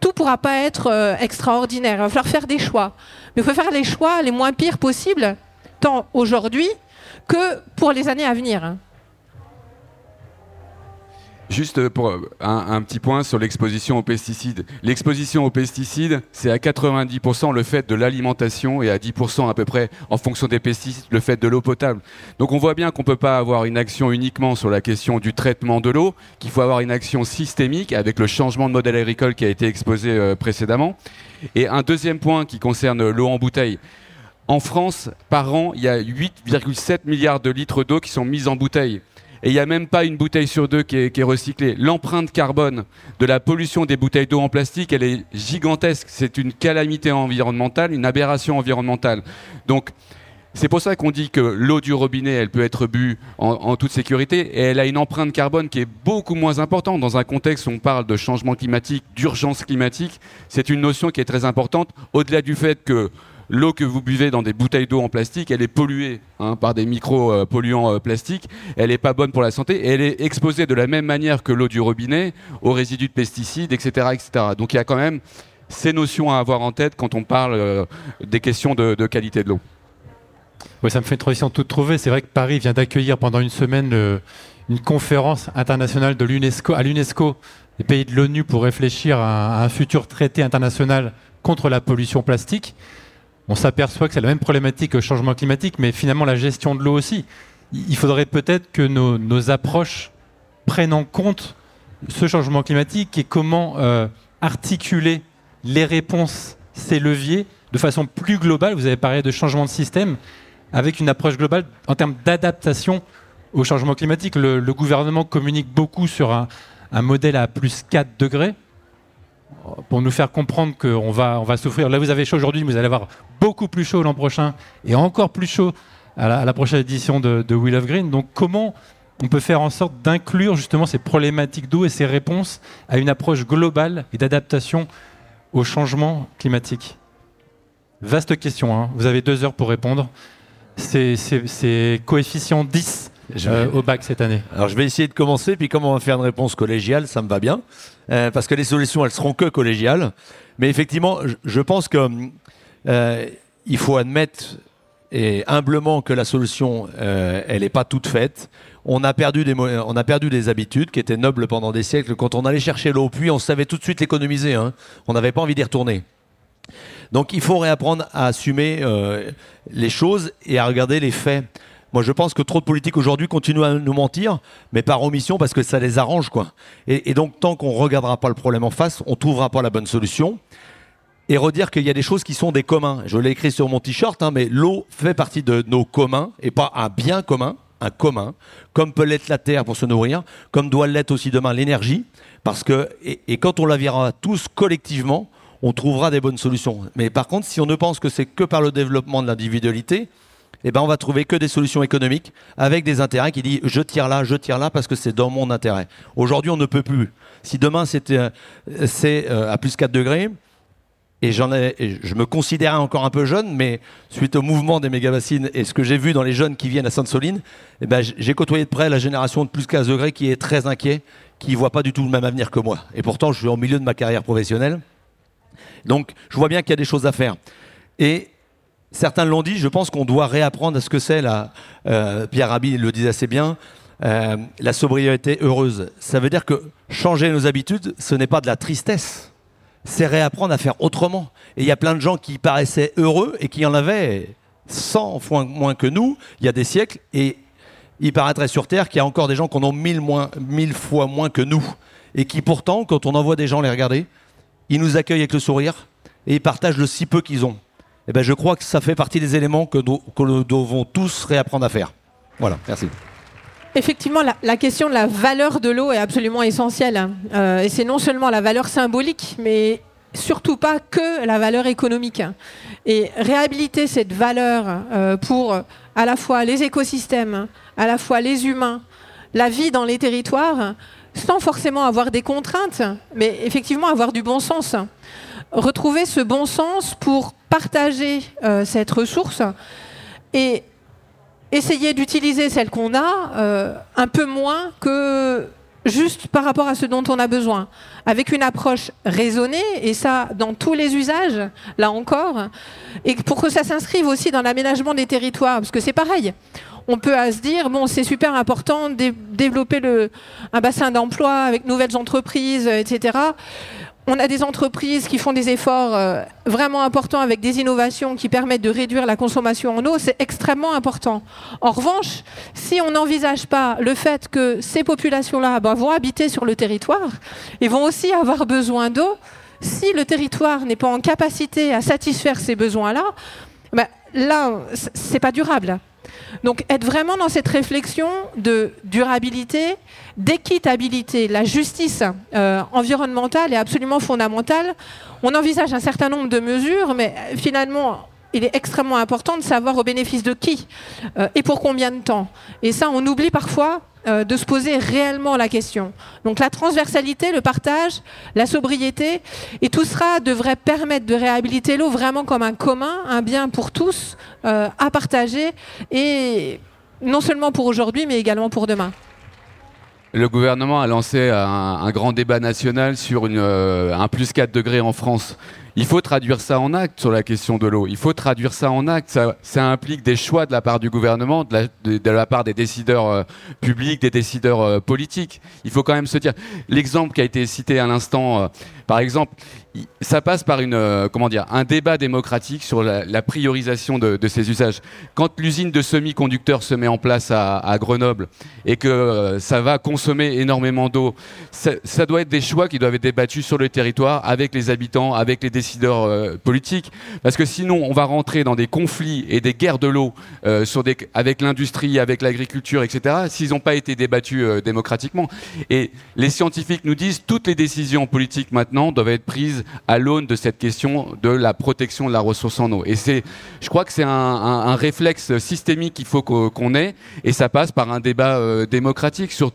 Tout ne pourra pas être euh, extraordinaire. Il va falloir faire des choix. Mais il faut faire les choix les moins pires possibles, tant aujourd'hui que pour les années à venir. Juste pour un, petit point sur l'exposition aux pesticides. L'exposition aux pesticides, c'est à 90% le fait de l'alimentation et à 10% à peu près, en fonction des pesticides, le fait de l'eau potable. Donc on voit bien qu'on ne peut pas avoir une action uniquement sur la question du traitement de l'eau, qu'il faut avoir une action systémique avec le changement de modèle agricole qui a été exposé euh, précédemment. Et un deuxième point qui concerne l'eau en bouteille. En France, par an, il y a 8,7 milliards de litres d'eau qui sont mis en bouteille et il n'y a même pas une bouteille sur deux qui est, recyclée. L'empreinte carbone de la pollution des bouteilles d'eau en plastique, elle est gigantesque. C'est une calamité environnementale, une aberration environnementale. Donc, c'est pour ça qu'on dit que l'eau du robinet, elle peut être bue en, toute sécurité et elle a une empreinte carbone qui est beaucoup moins importante. Dans un contexte où on parle de changement climatique, d'urgence climatique, c'est une notion qui est très importante, au-delà du fait que l'eau que vous buvez dans des bouteilles d'eau en plastique, elle est polluée hein, par des micro-polluants euh, plastiques, elle n'est pas bonne pour la santé, et elle est exposée de la même manière que l'eau du robinet aux résidus de pesticides, etc. etc. Donc il y a quand même ces notions à avoir en tête quand on parle euh, des questions de, qualité de l'eau. Oui, ça me fait une transition toute trouvée. C'est vrai que Paris vient d'accueillir pendant une semaine euh, une conférence internationale de l'UNESCO, à l'UNESCO des pays de l'ONU pour réfléchir à un futur traité international contre la pollution plastique on s'aperçoit que c'est la même problématique que le changement climatique, mais finalement la gestion de l'eau aussi. Il faudrait peut-être que nos, approches prennent en compte ce changement climatique et comment euh, articuler les réponses, ces leviers, de façon plus globale. Vous avez parlé de changement de système, avec une approche globale en termes d'adaptation au changement climatique. Le, gouvernement communique beaucoup sur un, un modèle à plus 4 degrés pour nous faire comprendre qu'on va, on va souffrir. Là, vous avez chaud aujourd'hui, vous allez avoir beaucoup plus chaud l'an prochain et encore plus chaud à la, prochaine édition de, de, Wheel of Green. Donc, comment on peut faire en sorte d'inclure justement ces problématiques d'eau et ces réponses à une approche globale et d'adaptation au changement climatique? Vaste question, hein. vous avez deux heures pour répondre. C'est coefficient 10 euh, au bac cette année Alors je vais essayer de commencer, puis comme on va faire une réponse collégiale, ça me va bien, euh, parce que les solutions, elles seront que collégiales. Mais effectivement, je pense que euh, il faut admettre et humblement que la solution, elle n'est pas toute faite. On a, perdu des, on a perdu des habitudes qui étaient nobles pendant des siècles. Quand on allait chercher l'eau au puits, on savait tout de suite l'économiser. Hein. On n'avait pas envie d'y retourner. Donc il faut réapprendre à assumer les choses et à regarder les faits. Moi, je pense que trop de politiques aujourd'hui continuent à nous mentir, mais par omission parce que ça les arrange, quoi. Et, donc, tant qu'on regardera pas le problème en face, on trouvera pas la bonne solution. Et redire qu'il y a des choses qui sont des communs. Je l'ai écrit sur mon t-shirt, hein, mais l'eau fait partie de nos communs et pas un bien commun, un commun, comme peut l'être la terre pour se nourrir, comme doit l'être aussi demain l'énergie, parce que et, et, quand on la verra tous collectivement, on trouvera des bonnes solutions. Mais par contre, si on ne pense que c'est que par le développement de l'individualité, eh ben on va trouver que des solutions économiques avec des intérêts qui disent je tire là, je tire là parce que c'est dans mon intérêt. Aujourd'hui, on ne peut plus. Si demain c'était euh, c'est euh, à plus 4 degrés, et je me considérais encore un peu jeune, mais suite au mouvement des méga-bassines et ce que j'ai vu dans les jeunes qui viennent à Sainte-Soline, eh ben, j'ai côtoyé de près la génération de plus 15 degrés qui est très inquiet, qui ne voit pas du tout le même avenir que moi. Et pourtant, je suis au milieu de ma carrière professionnelle. Donc, je vois bien qu'il y a des choses à faire. Et certains l'ont dit, je pense qu'on doit réapprendre à ce que c'est, la, euh, Pierre Rabhi le disait assez bien, euh, la sobriété heureuse. Ça veut dire que changer nos habitudes, ce n'est pas de la tristesse, c'est réapprendre à faire autrement. Et il y a plein de gens qui paraissaient heureux et qui en avaient 100 fois moins que nous, il y a des siècles, et il paraîtrait sur Terre qu'il y a encore des gens qui en ont mille, moins, mille fois moins que nous, et qui pourtant, quand on envoie des gens les regarder, ils nous accueillent avec le sourire, et ils partagent le si peu qu'ils ont. Et ben, je crois que ça fait partie des éléments que, nous- devons tous réapprendre à faire. Voilà, merci. Effectivement, la, question de la valeur de l'eau est absolument essentielle. hein. Euh, et c'est non seulement la valeur symbolique, mais surtout pas que la valeur économique. Et réhabiliter cette valeur euh, pour à la fois les écosystèmes, à la fois les humains, la vie dans les territoires, sans forcément avoir des contraintes, mais effectivement avoir du bon sens. Retrouver ce bon sens pour partager euh, cette ressource et essayer d'utiliser celle qu'on a euh, un peu moins que juste par rapport à ce dont on a besoin, avec une approche raisonnée, et ça dans tous les usages, là encore, et pour que ça s'inscrive aussi dans l'aménagement des territoires, parce que c'est pareil. On peut se dire, bon, c'est super important de dé- développer le, un bassin d'emploi avec nouvelles entreprises, etc. On a des entreprises qui font des efforts euh, vraiment importants avec des innovations qui permettent de réduire la consommation en eau. C'est extrêmement important. En revanche, si on n'envisage pas le fait que ces populations-là bah, vont habiter sur le territoire et vont aussi avoir besoin d'eau, si le territoire n'est pas en capacité à satisfaire ces besoins-là, bah, là, c'est pas durable. Donc être vraiment dans cette réflexion de durabilité, d'équitabilité, la justice euh, environnementale est absolument fondamentale. On envisage un certain nombre de mesures, mais finalement, il est extrêmement important de savoir au bénéfice de qui euh, et pour combien de temps. Et ça, on oublie parfois euh, de se poser réellement la question. Donc la transversalité, le partage, la sobriété, et tout cela devrait permettre de réhabiliter l'eau vraiment comme un commun, un bien pour tous, euh, à partager, et non seulement pour aujourd'hui, mais également pour demain. Le gouvernement a lancé un, grand débat national sur un plus 4 degrés en France. Il faut traduire ça en acte sur la question de l'eau. Il faut traduire ça en acte. Ça, implique des choix de la part du gouvernement, de la, part des décideurs euh, publics, des décideurs euh, politiques. Il faut quand même se dire. L'exemple qui a été cité à l'instant, euh, par exemple, ça passe par une, comment dire, un débat démocratique sur la, priorisation de, ces usages. Quand l'usine de semi-conducteurs se met en place à, Grenoble et que ça va consommer énormément d'eau, ça, ça doit être des choix qui doivent être débattus sur le territoire avec les habitants, avec les décideurs euh, politiques, parce que sinon on va rentrer dans des conflits et des guerres de l'eau euh, avec l'industrie, avec l'agriculture, etc. S'ils n'ont pas été débattus euh, démocratiquement. Et les scientifiques nous disent toutes les décisions politiques maintenant doivent être prises à l'aune de cette question de la protection de la ressource en eau. Et c'est, je crois que c'est un, un- réflexe systémique qu'il faut qu'o- qu'on ait, et ça passe par un débat démocratique sur,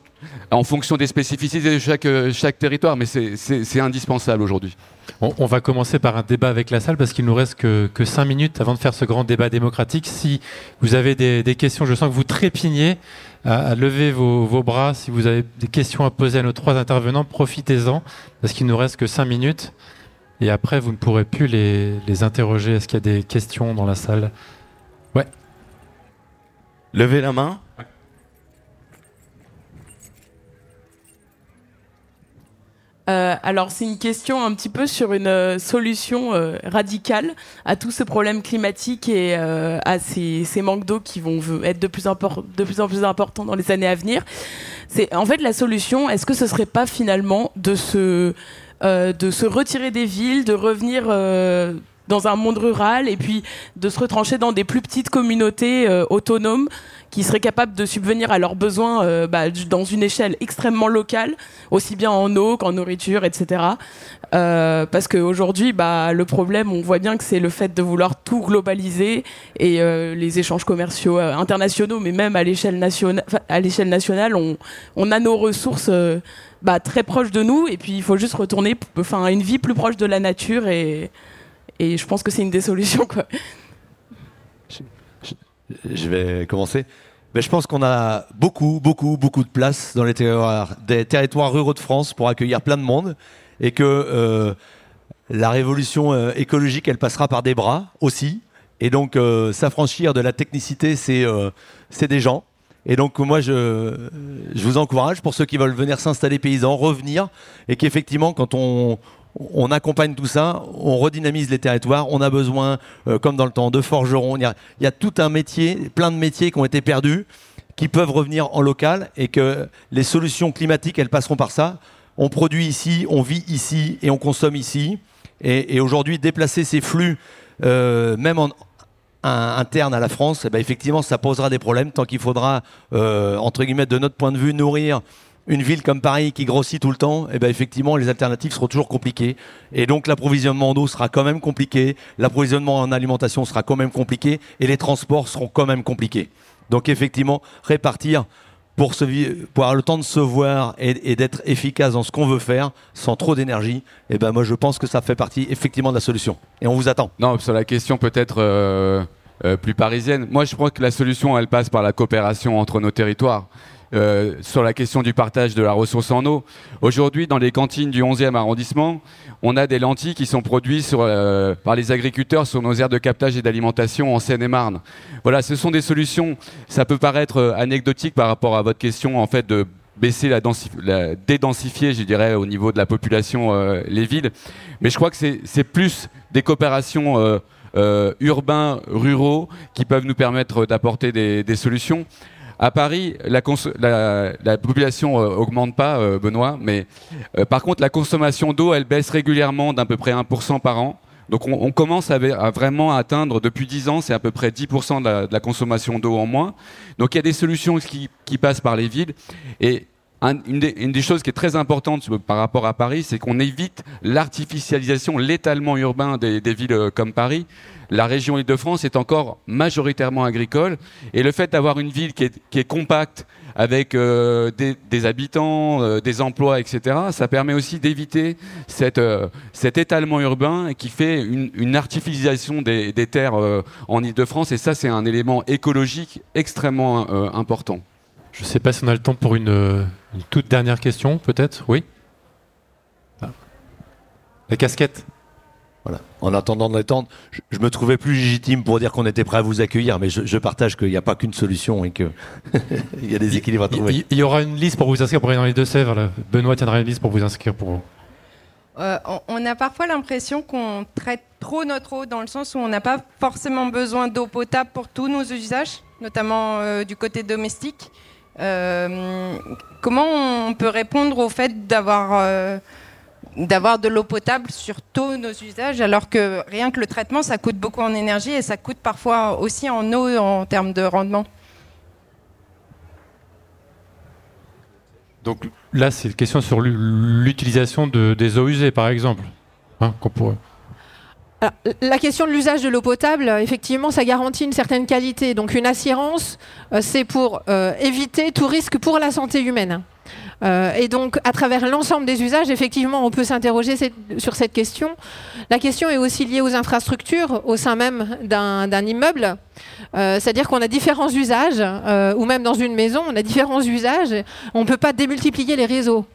en fonction des spécificités de chaque, euh, chaque territoire, mais c'est- indispensable aujourd'hui. On, on va commencer par un débat avec la salle parce qu'il nous reste que, que cinq minutes avant de faire ce grand débat démocratique. Si vous avez des, des questions, je sens que vous trépignez à, à lever vos, vos bras. Si vous avez des questions à poser à nos trois intervenants, profitez-en parce qu'il nous reste que cinq minutes. Et après, vous ne pourrez plus les, les interroger. Est-ce qu'il y a des questions dans la salle? Ouais. Levez la main. Euh, alors c'est une question un petit peu sur une euh, solution euh, radicale à tout ce problème climatique et à ces, manques d'eau qui vont être de plus, de plus en plus importants dans les années à venir. C'est en fait la solution. Est-ce que ce serait pas finalement de se de se retirer des villes, de revenir dans un monde rural et puis de se retrancher dans des plus petites communautés euh, autonomes qui seraient capables de subvenir à leurs besoins euh, bah, dans une échelle extrêmement locale, aussi bien en eau qu'en nourriture, etc. Euh, parce qu'aujourd'hui, bah, le problème, on voit bien que c'est le fait de vouloir tout globaliser et euh, les échanges commerciaux euh, internationaux, mais même à l'échelle nationale, à l'échelle nationale, on, on a nos ressources euh, bah, très proches de nous et puis il faut juste retourner, enfin, une vie plus proche de la nature et, et je pense que c'est une des solutions. Je vais commencer. Ben, je pense qu'on a beaucoup, beaucoup, beaucoup de place dans les territoires, ruraux de France pour accueillir plein de monde et que euh, la révolution euh, écologique, elle passera par des bras aussi. Et donc, euh, s'affranchir de la technicité, c'est c'est des gens. Et donc, moi, je, je vous encourage, pour ceux qui veulent venir s'installer paysans, revenir, et qu'effectivement, quand on, on accompagne tout ça, on redynamise les territoires. On a besoin, euh, comme dans le temps, de forgerons. Il y, a, tout un métier, plein de métiers qui ont été perdus, qui peuvent revenir en local, et que les solutions climatiques, elles passeront par ça. On produit ici, on vit ici, et on consomme ici. Et, aujourd'hui, déplacer ces flux, euh, même en interne à la France, eh ben, effectivement, ça posera des problèmes tant qu'il faudra, euh, entre guillemets, de notre point de vue, nourrir une ville comme Paris qui grossit tout le temps, eh ben, effectivement, les alternatives seront toujours compliquées. Et donc, l'approvisionnement en eau sera quand même compliqué, l'approvisionnement en alimentation sera quand même compliqué, et les transports seront quand même compliqués. Donc, effectivement, répartir pour, avoir le temps de se voir et, et d'être efficace dans ce qu'on veut faire, sans trop d'énergie, eh ben, moi, je pense que ça fait partie, effectivement, de la solution. Et on vous attend. Non, sur la question peut-être euh, euh, plus parisienne, moi je crois que la solution, elle passe par la coopération entre nos territoires. Euh, sur la question du partage de la ressource en eau. Aujourd'hui, dans les cantines du 11e arrondissement, on a des lentilles qui sont produites euh, par les agriculteurs sur nos aires de captage et d'alimentation en Seine-et-Marne. Voilà, ce sont des solutions. Ça peut paraître euh, anecdotique par rapport à votre question, en fait, de baisser la, la dédensifier, je dirais, au niveau de la population, les villes. Mais je crois que c'est plus des coopérations urbains, ruraux, qui peuvent nous permettre d'apporter des solutions. À Paris, la, population euh, augmente pas, euh, Benoît, mais euh, par contre, la consommation d'eau, elle baisse régulièrement d'à peu près 1% par an. Donc on, commence à, vraiment atteindre, depuis 10 ans, c'est à peu près 10% de la, consommation d'eau en moins. Donc il y a des solutions qui, passent par les villes. Et un- une, des, choses qui est très importante par rapport à Paris, c'est qu'on évite l'artificialisation, l'étalement urbain des, villes comme Paris. La région Île-de-France est encore majoritairement agricole. Et le fait d'avoir une ville qui est, compacte, avec euh, des, habitants, euh, des emplois, etc., ça permet aussi d'éviter euh, cet étalement urbain qui fait une, une artificialisation des, terres en Île-de-France. Et ça, c'est un élément écologique extrêmement important. Je ne sais pas si on a le temps pour une, une toute dernière question, peut-être Oui Ah. La casquette Voilà. En attendant de l'étendre, je, je me trouvais plus légitime pour dire qu'on était prêt à vous accueillir, mais je, je partage qu'il n'y a pas qu'une solution et qu'il (laughs) y a des équilibres à trouver. Il, y aura une liste pour vous inscrire pour aller dans les Deux-Sèvres. Benoît tiendra une liste pour vous inscrire pour. Euh, on- on a parfois l'impression qu'on traite trop notre eau dans le sens où on n'a pas forcément besoin d'eau potable pour tous nos usages, notamment euh, du côté domestique. Euh, comment on peut répondre au fait d'avoir euh, d'avoir de l'eau potable sur tous nos usages alors que rien que le traitement ça coûte beaucoup en énergie et ça coûte parfois aussi en eau en termes de rendement Donc là, c'est une question sur l'u- l'utilisation de- des eaux usées, par exemple. Hein, qu'on pourrait- Alors, la question de l'usage de l'eau potable, effectivement, ça garantit une certaine qualité. Donc une assurance, euh, c'est pour euh, éviter tout risque pour la santé humaine. Euh, et donc, à travers l'ensemble des usages, effectivement, on peut s'interroger sur cette question. La question est aussi liée aux infrastructures au sein même d'un d'un immeuble. Euh, C'est-à-dire qu'on a différents usages, euh, ou même dans une maison, on a différents usages. On ne peut pas démultiplier les réseaux.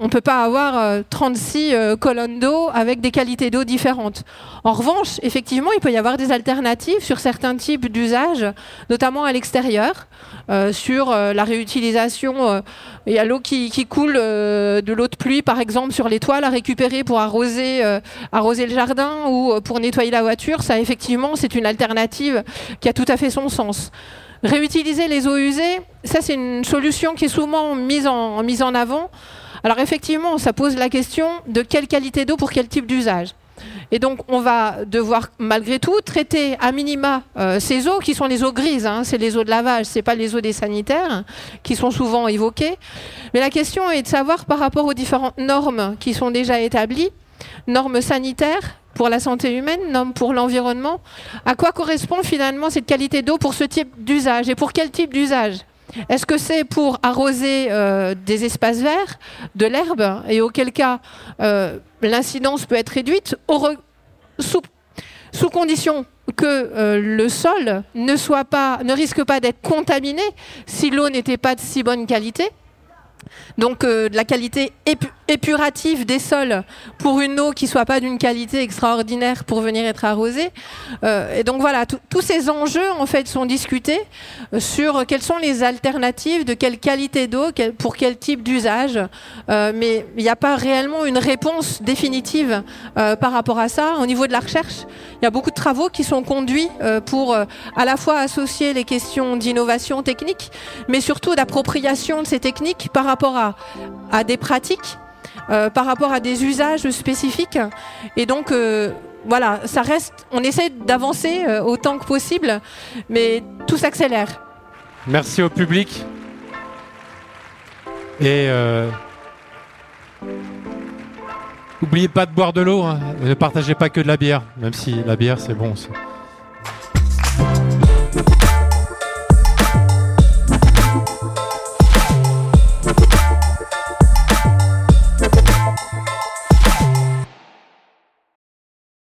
On ne peut pas avoir euh, 36 euh, colonnes d'eau avec des qualités d'eau différentes. En revanche, effectivement, il peut y avoir des alternatives sur certains types d'usages, notamment à l'extérieur, euh, sur euh, la réutilisation. euh, Il y a l'eau qui, coule euh, de l'eau de pluie, par exemple, sur les toiles à récupérer pour arroser, euh, le jardin ou euh, pour nettoyer la voiture. Ça, effectivement, c'est une alternative qui a tout à fait son sens. Réutiliser les eaux usées, ça c'est une solution qui est souvent mise en, mise en avant. Alors effectivement, ça pose la question de quelle qualité d'eau pour quel type d'usage. Et donc on va devoir malgré tout traiter à minima euh, ces eaux qui sont les eaux grises, hein, c'est les eaux de lavage, c'est pas les eaux des sanitaires qui sont souvent évoquées. Mais la question est de savoir par rapport aux différentes normes qui sont déjà établies, normes sanitaires pour la santé humaine, normes pour l'environnement, à quoi correspond finalement cette qualité d'eau pour ce type d'usage et pour quel type d'usage? Est-ce que c'est pour arroser euh, des espaces verts, de l'herbe, et auquel cas euh, l'incidence peut être réduite sous, condition que euh, le sol ne risque pas d'être contaminé si l'eau n'était pas de si bonne qualité? Donc euh, de la qualité épu- épurative des sols pour une eau qui soit pas d'une qualité extraordinaire pour venir être arrosée. Euh, et donc voilà, tous ces enjeux en fait sont discutés euh, sur quelles sont les alternatives, de quelle qualité d'eau, pour quel type d'usage. Mais il n'y a pas réellement une réponse définitive par rapport à ça. Au niveau de la recherche, il y a beaucoup de travaux qui sont conduits pour à la fois associer les questions d'innovation technique, mais surtout d'appropriation de ces techniques par rapport à, des pratiques euh, par rapport à des usages spécifiques. Et donc, euh, voilà, ça reste. On essaie d'avancer euh, autant que possible, mais tout s'accélère. Merci au public. Et n'oubliez pas de boire de l'eau. hein. Ne partagez pas que de la bière, même si la bière c'est bon.